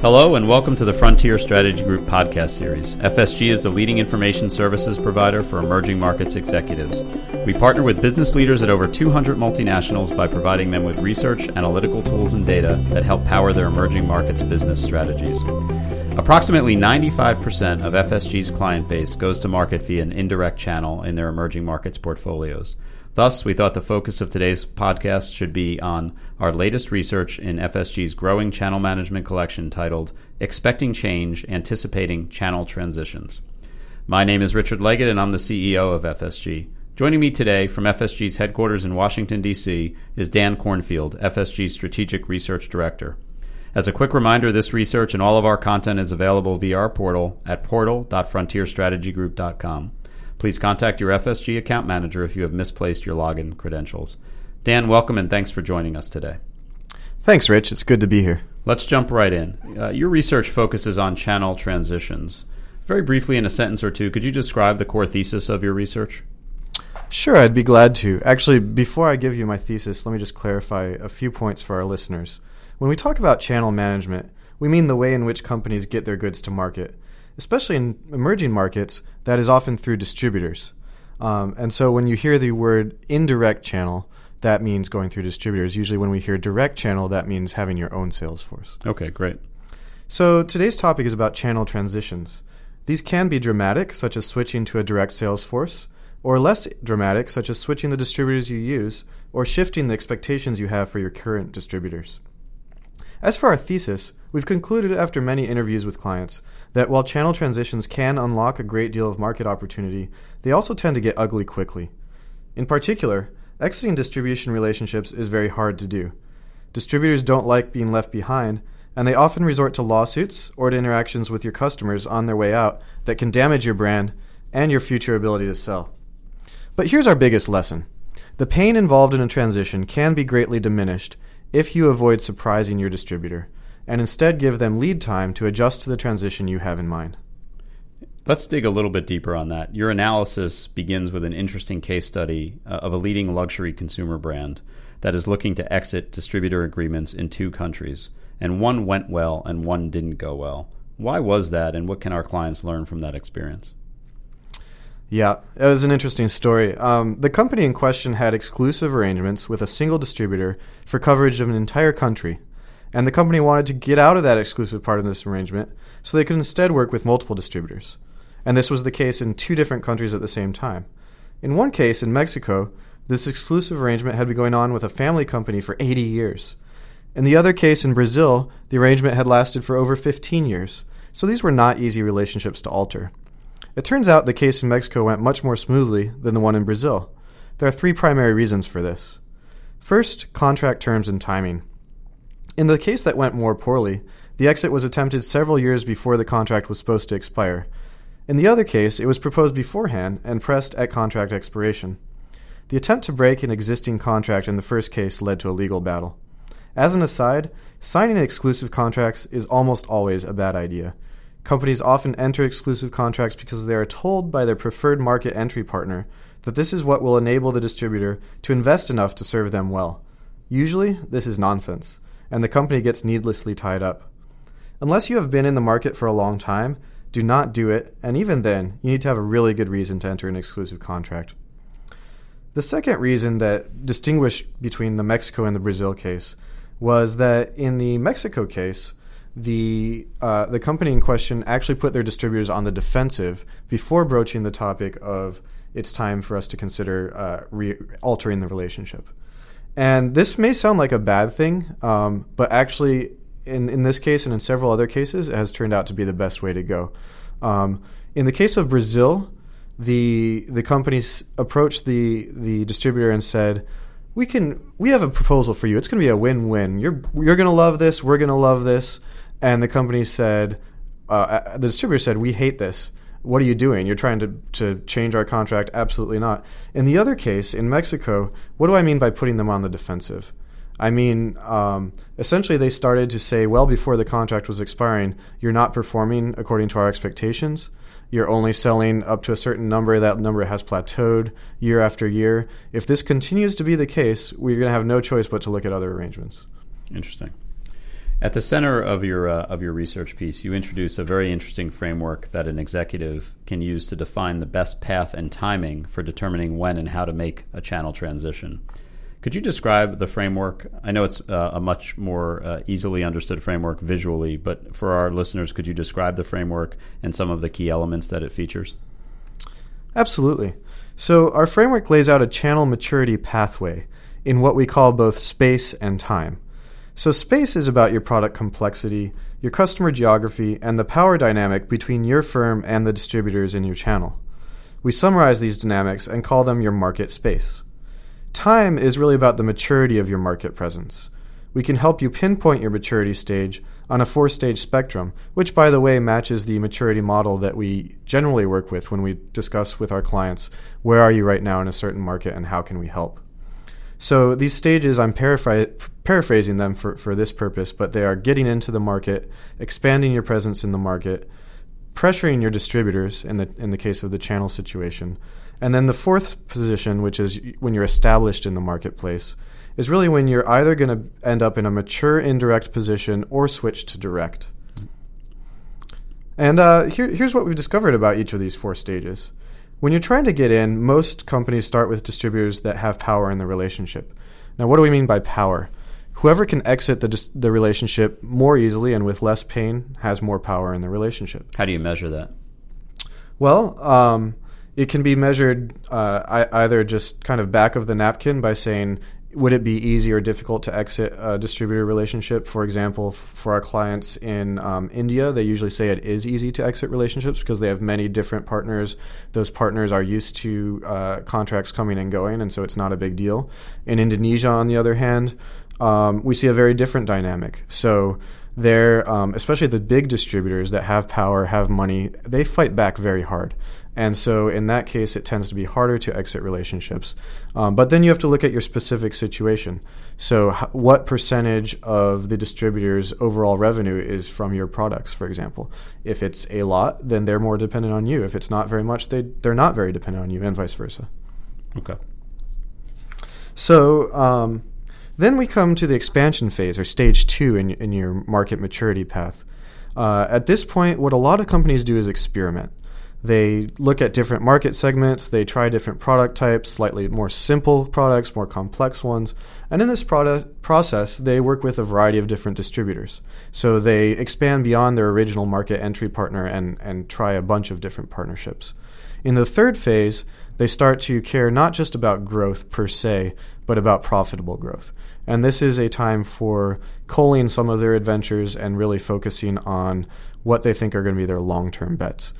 Hello, and welcome to the Frontier Strategy Group podcast series. FSG is the leading information services provider for emerging markets executives. We partner with business leaders at over 200 multinationals by providing them with research, analytical tools, and data that help power their emerging markets business strategies. Approximately 95% of FSG's client base goes to market via an indirect channel in their emerging markets portfolios. Thus, we thought the focus of today's podcast should be on our latest research in FSG's growing channel management collection titled Expecting Change Anticipating Channel Transitions. My name is Richard Leggett, and I'm the CEO of FSG. Joining me today from FSG's headquarters in Washington, D.C., is Dan Cornfield, FSG's Strategic Research Director. As a quick reminder, this research and all of our content is available via our portal at portal.frontierstrategygroup.com. Please contact your FSG account manager if you have misplaced your login credentials. Dan, welcome and thanks for joining us today. Thanks, Rich. It's good to be here. Let's jump right in. Uh, your research focuses on channel transitions. Very briefly, in a sentence or two, could you describe the core thesis of your research? Sure, I'd be glad to. Actually, before I give you my thesis, let me just clarify a few points for our listeners. When we talk about channel management, we mean the way in which companies get their goods to market especially in emerging markets, that is often through distributors. Um, and so when you hear the word indirect channel, that means going through distributors. Usually, when we hear direct channel, that means having your own sales force. Okay, great. So today's topic is about channel transitions. These can be dramatic, such as switching to a direct sales force, or less dramatic, such as switching the distributors you use, or shifting the expectations you have for your current distributors. As for our thesis, we've concluded after many interviews with clients that while channel transitions can unlock a great deal of market opportunity, they also tend to get ugly quickly. In particular, exiting distribution relationships is very hard to do. Distributors don't like being left behind, and they often resort to lawsuits or to interactions with your customers on their way out that can damage your brand and your future ability to sell. But here's our biggest lesson the pain involved in a transition can be greatly diminished if you avoid surprising your distributor and instead give them lead time to adjust to the transition you have in mind. Let's dig a little bit deeper on that. Your analysis begins with an interesting case study uh, of a leading luxury consumer brand that is looking to exit distributor agreements in two countries, and one went well and one didn't go well. Why was that, and what can our clients learn from that experience? Yeah, it was an interesting story. Um, the company in question had exclusive arrangements with a single distributor for coverage of an entire country, and the company wanted to get out of that exclusive part of this arrangement so they could instead work with multiple distributors. And this was the case in two different countries at the same time. In one case, in Mexico, this exclusive arrangement had been going on with a family company for 80 years. In the other case, in Brazil, the arrangement had lasted for over 15 years. So these were not easy relationships to alter. It turns out the case in Mexico went much more smoothly than the one in Brazil. There are three primary reasons for this. First, contract terms and timing. In the case that went more poorly, the exit was attempted several years before the contract was supposed to expire. In the other case, it was proposed beforehand and pressed at contract expiration. The attempt to break an existing contract in the first case led to a legal battle. As an aside, signing exclusive contracts is almost always a bad idea. Companies often enter exclusive contracts because they are told by their preferred market entry partner that this is what will enable the distributor to invest enough to serve them well. Usually, this is nonsense, and the company gets needlessly tied up. Unless you have been in the market for a long time, do not do it, and even then, you need to have a really good reason to enter an exclusive contract. The second reason that distinguished between the Mexico and the Brazil case was that in the Mexico case, the uh, the company in question actually put their distributors on the defensive before broaching the topic of it's time for us to consider uh, re- altering the relationship. And this may sound like a bad thing, um, but actually, in in this case and in several other cases, it has turned out to be the best way to go. Um, in the case of Brazil, the the company approached the the distributor and said, "We can we have a proposal for you. It's going to be a win win. You're you're going to love this. We're going to love this." And the company said, uh, uh, the distributor said, "We hate this. What are you doing? You're trying to to change our contract? Absolutely not." In the other case, in Mexico, what do I mean by putting them on the defensive? I mean, um, essentially, they started to say, well, before the contract was expiring, you're not performing according to our expectations. you're only selling up to a certain number, that number has plateaued year after year. If this continues to be the case, we're going to have no choice but to look at other arrangements. Interesting. At the center of your uh, of your research piece, you introduce a very interesting framework that an executive can use to define the best path and timing for determining when and how to make a channel transition. Could you describe the framework? I know it's uh, a much more uh, easily understood framework visually, but for our listeners, could you describe the framework and some of the key elements that it features? Absolutely. So, our framework lays out a channel maturity pathway in what we call both space and time. So, space is about your product complexity, your customer geography, and the power dynamic between your firm and the distributors in your channel. We summarize these dynamics and call them your market space. Time is really about the maturity of your market presence. We can help you pinpoint your maturity stage on a four stage spectrum, which, by the way, matches the maturity model that we generally work with when we discuss with our clients where are you right now in a certain market and how can we help. So these stages, I'm paraphr- paraphrasing them for, for this purpose, but they are getting into the market, expanding your presence in the market, pressuring your distributors in the in the case of the channel situation, and then the fourth position, which is when you're established in the marketplace, is really when you're either going to end up in a mature indirect position or switch to direct. And uh, here, here's what we've discovered about each of these four stages. When you're trying to get in, most companies start with distributors that have power in the relationship. Now, what do we mean by power? Whoever can exit the, dis- the relationship more easily and with less pain has more power in the relationship. How do you measure that? Well, um, it can be measured uh, either just kind of back of the napkin by saying, would it be easy or difficult to exit a distributor relationship? For example, for our clients in um, India, they usually say it is easy to exit relationships because they have many different partners. Those partners are used to uh, contracts coming and going, and so it's not a big deal. In Indonesia, on the other hand, um, we see a very different dynamic. So, they're um, especially the big distributors that have power, have money, they fight back very hard. And so, in that case, it tends to be harder to exit relationships. Um, but then you have to look at your specific situation. So, h- what percentage of the distributor's overall revenue is from your products, for example? If it's a lot, then they're more dependent on you. If it's not very much, they, they're not very dependent on you, and vice versa. Okay. So, um, then we come to the expansion phase, or stage two in, in your market maturity path. Uh, at this point, what a lot of companies do is experiment. They look at different market segments, they try different product types, slightly more simple products, more complex ones, and in this product process, they work with a variety of different distributors. So they expand beyond their original market entry partner and, and try a bunch of different partnerships. In the third phase, they start to care not just about growth per se, but about profitable growth. And this is a time for culling some of their adventures and really focusing on what they think are going to be their long term bets.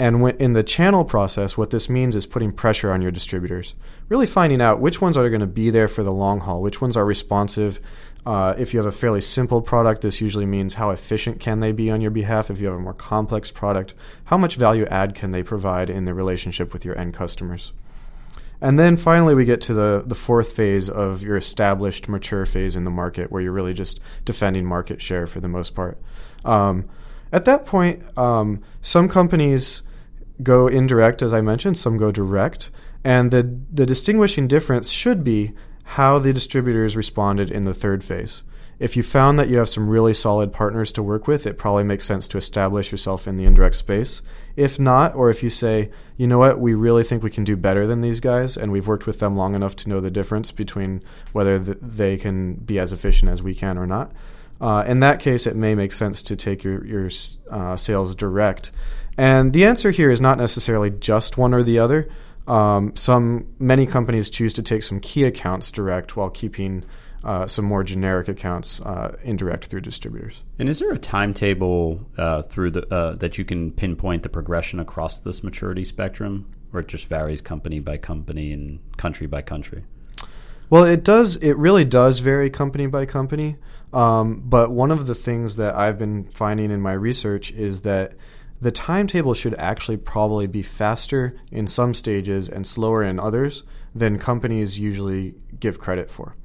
And in the channel process, what this means is putting pressure on your distributors, really finding out which ones are going to be there for the long haul, which ones are responsive. Uh, if you have a fairly simple product, this usually means how efficient can they be on your behalf. If you have a more complex product, how much value add can they provide in the relationship with your end customers? And then finally, we get to the, the fourth phase of your established, mature phase in the market, where you're really just defending market share for the most part. Um, at that point, um, some companies go indirect, as I mentioned, some go direct. And the, the distinguishing difference should be how the distributors responded in the third phase. If you found that you have some really solid partners to work with, it probably makes sense to establish yourself in the indirect space. If not, or if you say, you know what, we really think we can do better than these guys, and we've worked with them long enough to know the difference between whether th- they can be as efficient as we can or not. Uh, in that case, it may make sense to take your, your uh, sales direct and the answer here is not necessarily just one or the other. Um, some many companies choose to take some key accounts direct while keeping uh, some more generic accounts uh, indirect through distributors. And is there a timetable uh, through the uh, that you can pinpoint the progression across this maturity spectrum, or it just varies company by company and country by country? Well, it does. It really does vary company by company. Um, but one of the things that I've been finding in my research is that the timetable should actually probably be faster in some stages and slower in others than companies usually give credit for.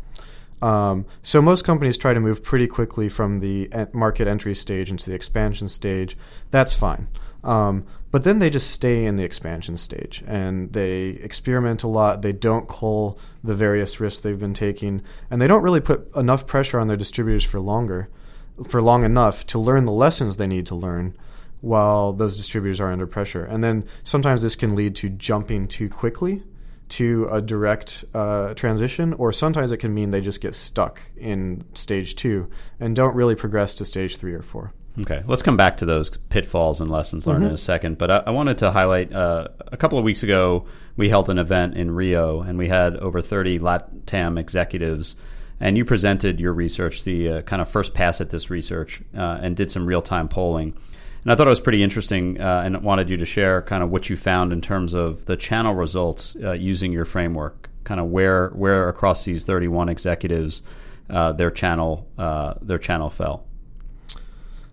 Um, so most companies try to move pretty quickly from the market entry stage into the expansion stage. That's fine. Um, but then they just stay in the expansion stage and they experiment a lot. They don't cull the various risks they've been taking, and they don't really put enough pressure on their distributors for longer, for long enough to learn the lessons they need to learn while those distributors are under pressure. And then sometimes this can lead to jumping too quickly to a direct uh, transition, or sometimes it can mean they just get stuck in stage two and don't really progress to stage three or four. Okay, let's come back to those pitfalls and lessons learned mm-hmm. in a second. But I, I wanted to highlight uh, a couple of weeks ago, we held an event in Rio and we had over 30 LATAM executives. And you presented your research, the uh, kind of first pass at this research, uh, and did some real time polling. And I thought it was pretty interesting uh, and wanted you to share kind of what you found in terms of the channel results uh, using your framework, kind of where where across these 31 executives uh, their channel uh, their channel fell.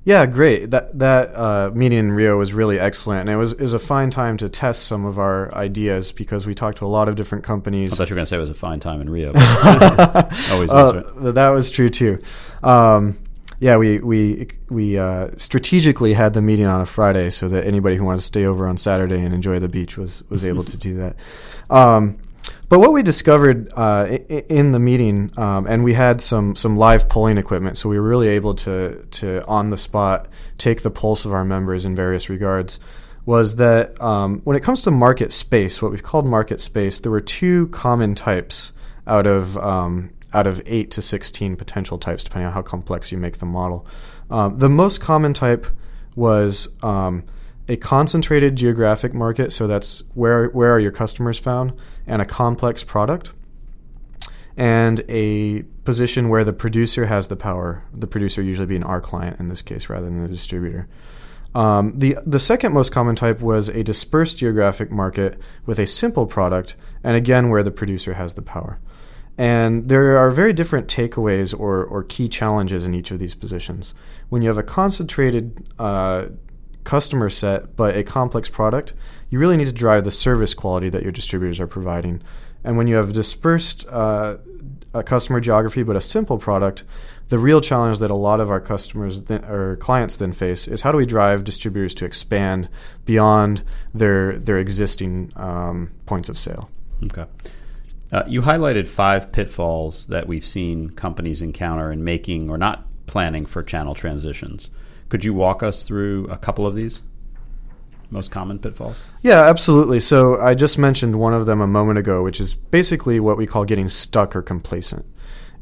Yeah, great. That that uh, meeting in Rio was really excellent, and it was it was a fine time to test some of our ideas because we talked to a lot of different companies. I thought you were going to say it was a fine time in Rio. Always, uh, that was true too. Um, yeah, we we we uh, strategically had the meeting on a Friday so that anybody who wanted to stay over on Saturday and enjoy the beach was was able to do that. Um, but what we discovered uh, in the meeting, um, and we had some some live polling equipment, so we were really able to to on the spot take the pulse of our members in various regards. Was that um, when it comes to market space, what we've called market space, there were two common types out of um, out of 8 to 16 potential types, depending on how complex you make the model. Um, the most common type was um, a concentrated geographic market, so that's where, where are your customers found, and a complex product, and a position where the producer has the power, the producer usually being our client in this case rather than the distributor. Um, the the second most common type was a dispersed geographic market with a simple product, and again where the producer has the power. And there are very different takeaways or, or key challenges in each of these positions. When you have a concentrated uh, customer set but a complex product, you really need to drive the service quality that your distributors are providing. And when you have dispersed uh, a customer geography but a simple product, the real challenge that a lot of our customers th- or clients then face is how do we drive distributors to expand beyond their their existing um, points of sale. Okay. Uh, you highlighted five pitfalls that we've seen companies encounter in making or not planning for channel transitions. Could you walk us through a couple of these? Most common pitfalls? Yeah, absolutely. So I just mentioned one of them a moment ago, which is basically what we call getting stuck or complacent.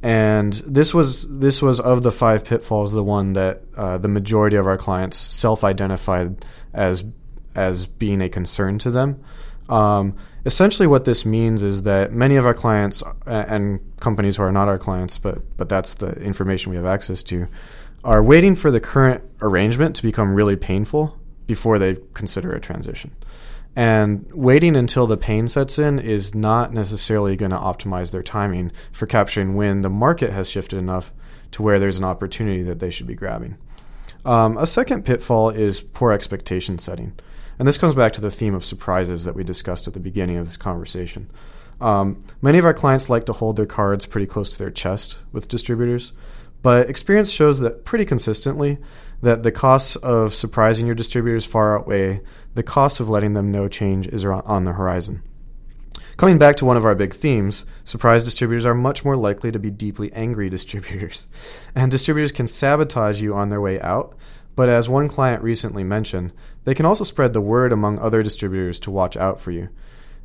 And this was this was of the five pitfalls the one that uh, the majority of our clients self-identified as as being a concern to them. Um, essentially, what this means is that many of our clients and companies who are not our clients, but but that's the information we have access to, are waiting for the current arrangement to become really painful before they consider a transition. And waiting until the pain sets in is not necessarily going to optimize their timing for capturing when the market has shifted enough to where there's an opportunity that they should be grabbing. Um, a second pitfall is poor expectation setting. And this comes back to the theme of surprises that we discussed at the beginning of this conversation. Um, many of our clients like to hold their cards pretty close to their chest with distributors, but experience shows that pretty consistently that the costs of surprising your distributors far outweigh the costs of letting them know change is on the horizon. Coming back to one of our big themes, surprise distributors are much more likely to be deeply angry distributors. And distributors can sabotage you on their way out but as one client recently mentioned, they can also spread the word among other distributors to watch out for you.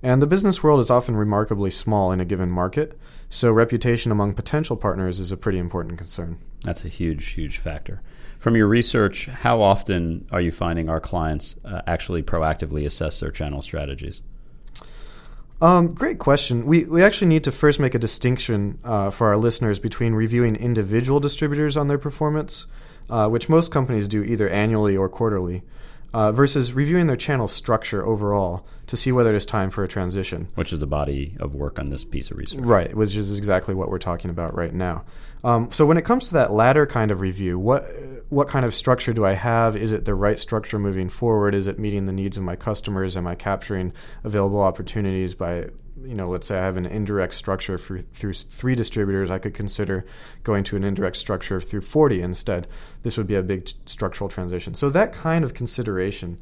And the business world is often remarkably small in a given market, so reputation among potential partners is a pretty important concern. That's a huge, huge factor. From your research, how often are you finding our clients uh, actually proactively assess their channel strategies? Um, great question. We, we actually need to first make a distinction uh, for our listeners between reviewing individual distributors on their performance uh, which most companies do either annually or quarterly, uh, versus reviewing their channel structure overall to see whether it is time for a transition. Which is the body of work on this piece of research. Right, which is exactly what we're talking about right now. Um, so when it comes to that latter kind of review, what what kind of structure do I have? Is it the right structure moving forward? Is it meeting the needs of my customers? Am I capturing available opportunities by you know, let's say I have an indirect structure for, through three distributors, I could consider going to an indirect structure through 40 instead. This would be a big structural transition. So that kind of consideration,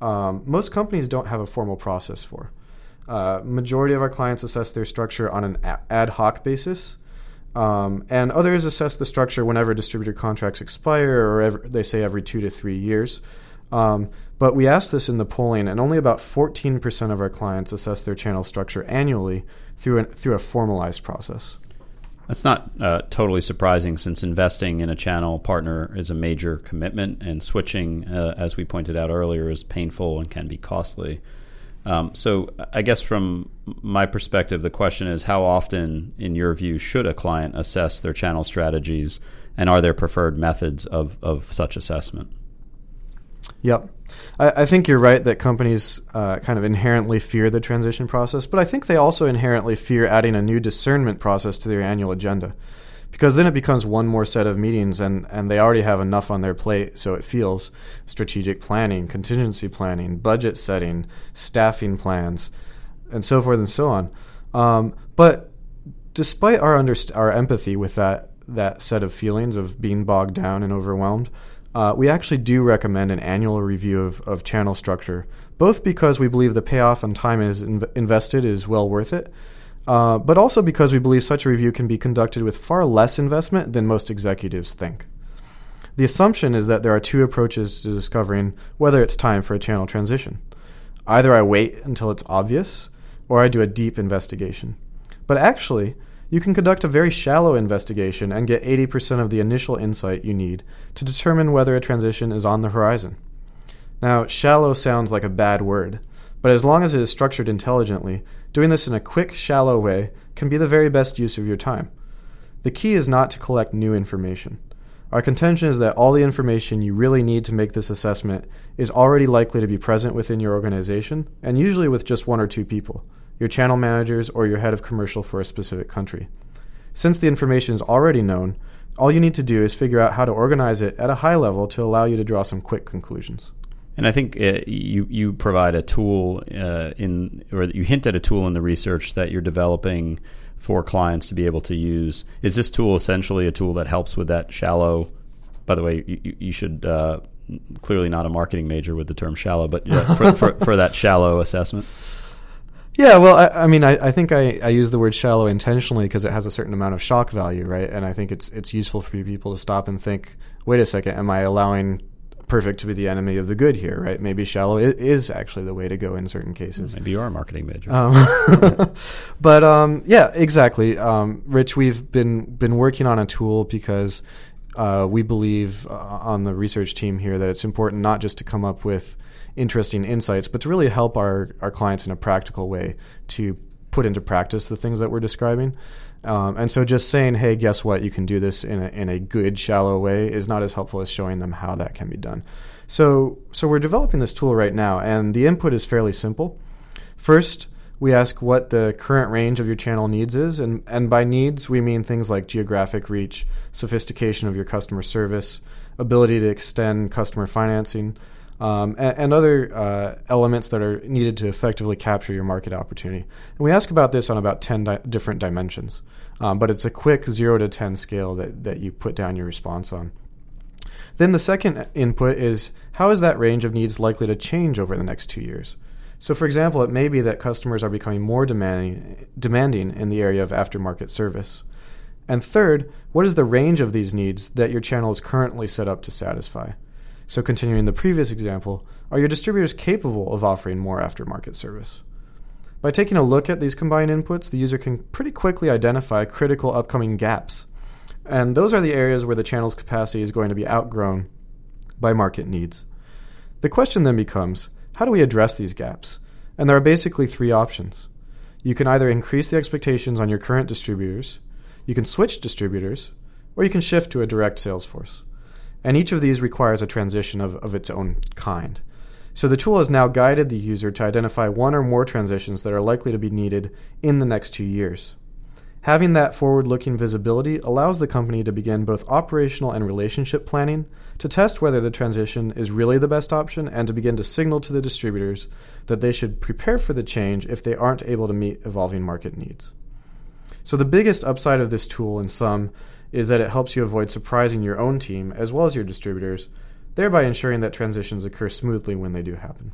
um, most companies don't have a formal process for. Uh, majority of our clients assess their structure on an ad hoc basis. Um, and others assess the structure whenever distributor contracts expire, or they say every two to three years. Um, but we asked this in the polling, and only about 14% of our clients assess their channel structure annually through, an, through a formalized process. That's not uh, totally surprising since investing in a channel partner is a major commitment, and switching, uh, as we pointed out earlier, is painful and can be costly. Um, so, I guess from my perspective, the question is how often, in your view, should a client assess their channel strategies, and are there preferred methods of, of such assessment? Yep. I, I, think you're right that companies uh, kind of inherently fear the transition process, but I think they also inherently fear adding a new discernment process to their annual agenda. Because then it becomes one more set of meetings, and, and they already have enough on their plate, so it feels strategic planning, contingency planning, budget setting, staffing plans, and so forth and so on. Um, but despite our, underst- our empathy with that, that set of feelings of being bogged down and overwhelmed, uh, we actually do recommend an annual review of, of channel structure, both because we believe the payoff and time is inv- invested is well worth it, uh, but also because we believe such a review can be conducted with far less investment than most executives think. The assumption is that there are two approaches to discovering whether it's time for a channel transition. Either I wait until it's obvious, or I do a deep investigation. But actually, you can conduct a very shallow investigation and get 80% of the initial insight you need to determine whether a transition is on the horizon. Now, shallow sounds like a bad word, but as long as it is structured intelligently, doing this in a quick, shallow way can be the very best use of your time. The key is not to collect new information. Our contention is that all the information you really need to make this assessment is already likely to be present within your organization, and usually with just one or two people your channel managers, or your head of commercial for a specific country. Since the information is already known, all you need to do is figure out how to organize it at a high level to allow you to draw some quick conclusions. And I think uh, you you provide a tool uh, in, or you hint at a tool in the research that you're developing for clients to be able to use. Is this tool essentially a tool that helps with that shallow? By the way, you, you should uh, clearly not a marketing major with the term shallow, but for, for, for that shallow assessment. Yeah, well, I, I mean, I, I think I, I use the word shallow intentionally because it has a certain amount of shock value, right? And I think it's it's useful for people to stop and think, wait a second, am I allowing perfect to be the enemy of the good here, right? Maybe shallow is actually the way to go in certain cases. Maybe you are a marketing major. Um, but um, yeah, exactly. Um, Rich, we've been been working on a tool because uh, we believe uh, on the research team here that it's important not just to come up with interesting insights, but to really help our, our clients in a practical way to put into practice the things that we're describing. Um, and so just saying, hey, guess what, you can do this in a, in a good, shallow way is not as helpful as showing them how that can be done. So, so we're developing this tool right now, and the input is fairly simple. First, we ask what the current range of your channel needs is, and, and by needs, we mean things like geographic reach, sophistication of your customer service, ability to extend customer financing, um, and, and, other uh, elements that are needed to effectively capture your market opportunity. And we ask about this on about 10 di- different dimensions, um, but it's a quick 0 to 10 scale that, that you put down your response on. Then the second input is how is that range of needs likely to change over the next two years? So, for example, it may be that customers are becoming more demanding, demanding in the area of aftermarket service. And third, what is the range of these needs that your channel is currently set up to satisfy? So, continuing the previous example, are your distributors capable of offering more aftermarket service? By taking a look at these combined inputs, the user can pretty quickly identify critical upcoming gaps. And those are the areas where the channel's capacity is going to be outgrown by market needs. The question then becomes how do we address these gaps? And there are basically three options. You can either increase the expectations on your current distributors, you can switch distributors, or you can shift to a direct sales force. And each of these requires a transition of, of its own kind. So the tool has now guided the user to identify one or more transitions that are likely to be needed in the next two years. Having that forward looking visibility allows the company to begin both operational and relationship planning to test whether the transition is really the best option and to begin to signal to the distributors that they should prepare for the change if they aren't able to meet evolving market needs. So, the biggest upside of this tool, in sum, is that it helps you avoid surprising your own team as well as your distributors, thereby ensuring that transitions occur smoothly when they do happen.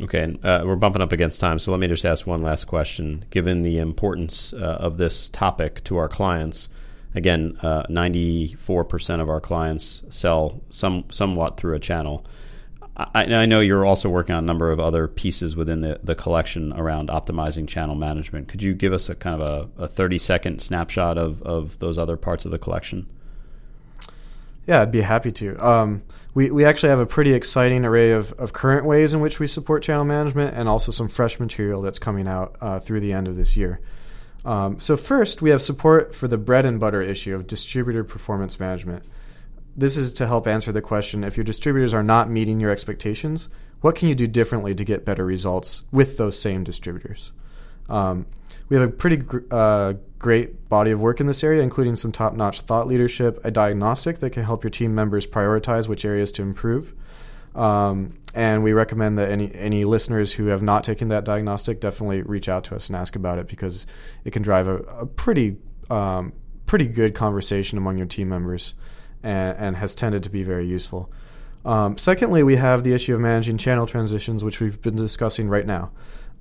Okay, uh, we're bumping up against time, so let me just ask one last question. Given the importance uh, of this topic to our clients, again, uh, 94% of our clients sell some somewhat through a channel. I, I, know you're also working on a number of other pieces within the, the collection around optimizing channel management. Could you give us a kind of a, a 30 second snapshot of, of those other parts of the collection? Yeah, I'd be happy to. Um, we, we actually have a pretty exciting array of, of current ways in which we support channel management and also some fresh material that's coming out uh, through the end of this year. Um, so, first, we have support for the bread and butter issue of distributor performance management. This is to help answer the question if your distributors are not meeting your expectations, what can you do differently to get better results with those same distributors? Um, we have a pretty gr- uh, great body of work in this area, including some top notch thought leadership, a diagnostic that can help your team members prioritize which areas to improve. Um, and we recommend that any any listeners who have not taken that diagnostic definitely reach out to us and ask about it because it can drive a, a pretty um, pretty good conversation among your team members and, and has tended to be very useful. Um, secondly, we have the issue of managing channel transitions, which we've been discussing right now.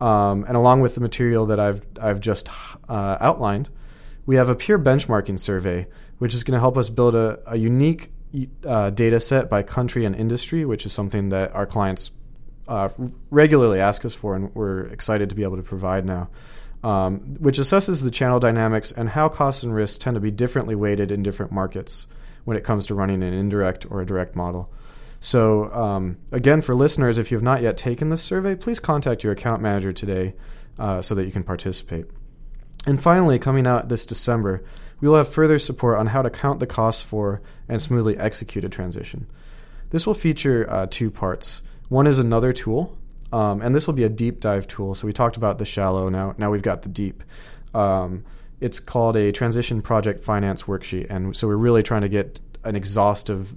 Um, and along with the material that I've I've just uh, outlined, we have a peer benchmarking survey, which is going to help us build a, a unique uh, data set by country and industry, which is something that our clients uh, regularly ask us for, and we're excited to be able to provide now. Um, which assesses the channel dynamics and how costs and risks tend to be differently weighted in different markets when it comes to running an indirect or a direct model. So, um, again, for listeners, if you have not yet taken this survey, please contact your account manager today uh, so that you can participate. And finally, coming out this December, we will have further support on how to count the costs for and smoothly execute a transition. This will feature uh, two parts. One is another tool, um, and this will be a deep dive tool. So we talked about the shallow, now now we've got the deep. Um, it's called a transition project finance worksheet, and so we're really trying to get an exhaustive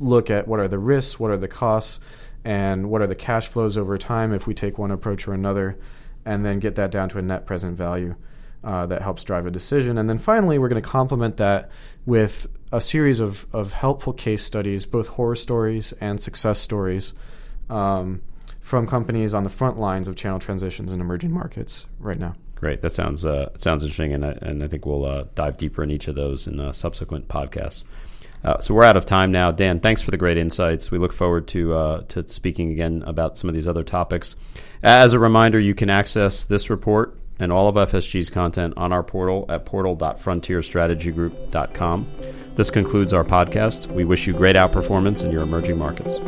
look at what are the risks, what are the costs, and what are the cash flows over time if we take one approach or another, and then get that down to a net present value. Uh, that helps drive a decision. And then finally, we're going to complement that with a series of, of helpful case studies, both horror stories and success stories, um, from companies on the front lines of channel transitions in emerging markets right now. Great, that sounds uh, sounds interesting, and I, and I think we'll uh, dive deeper in each of those in uh, subsequent podcasts. Uh, so we're out of time now. Dan, thanks for the great insights. We look forward to uh, to speaking again about some of these other topics. As a reminder, you can access this report and all of FSG's content on our portal at portal.frontierstrategygroup.com. This concludes our podcast. We wish you great outperformance in your emerging markets.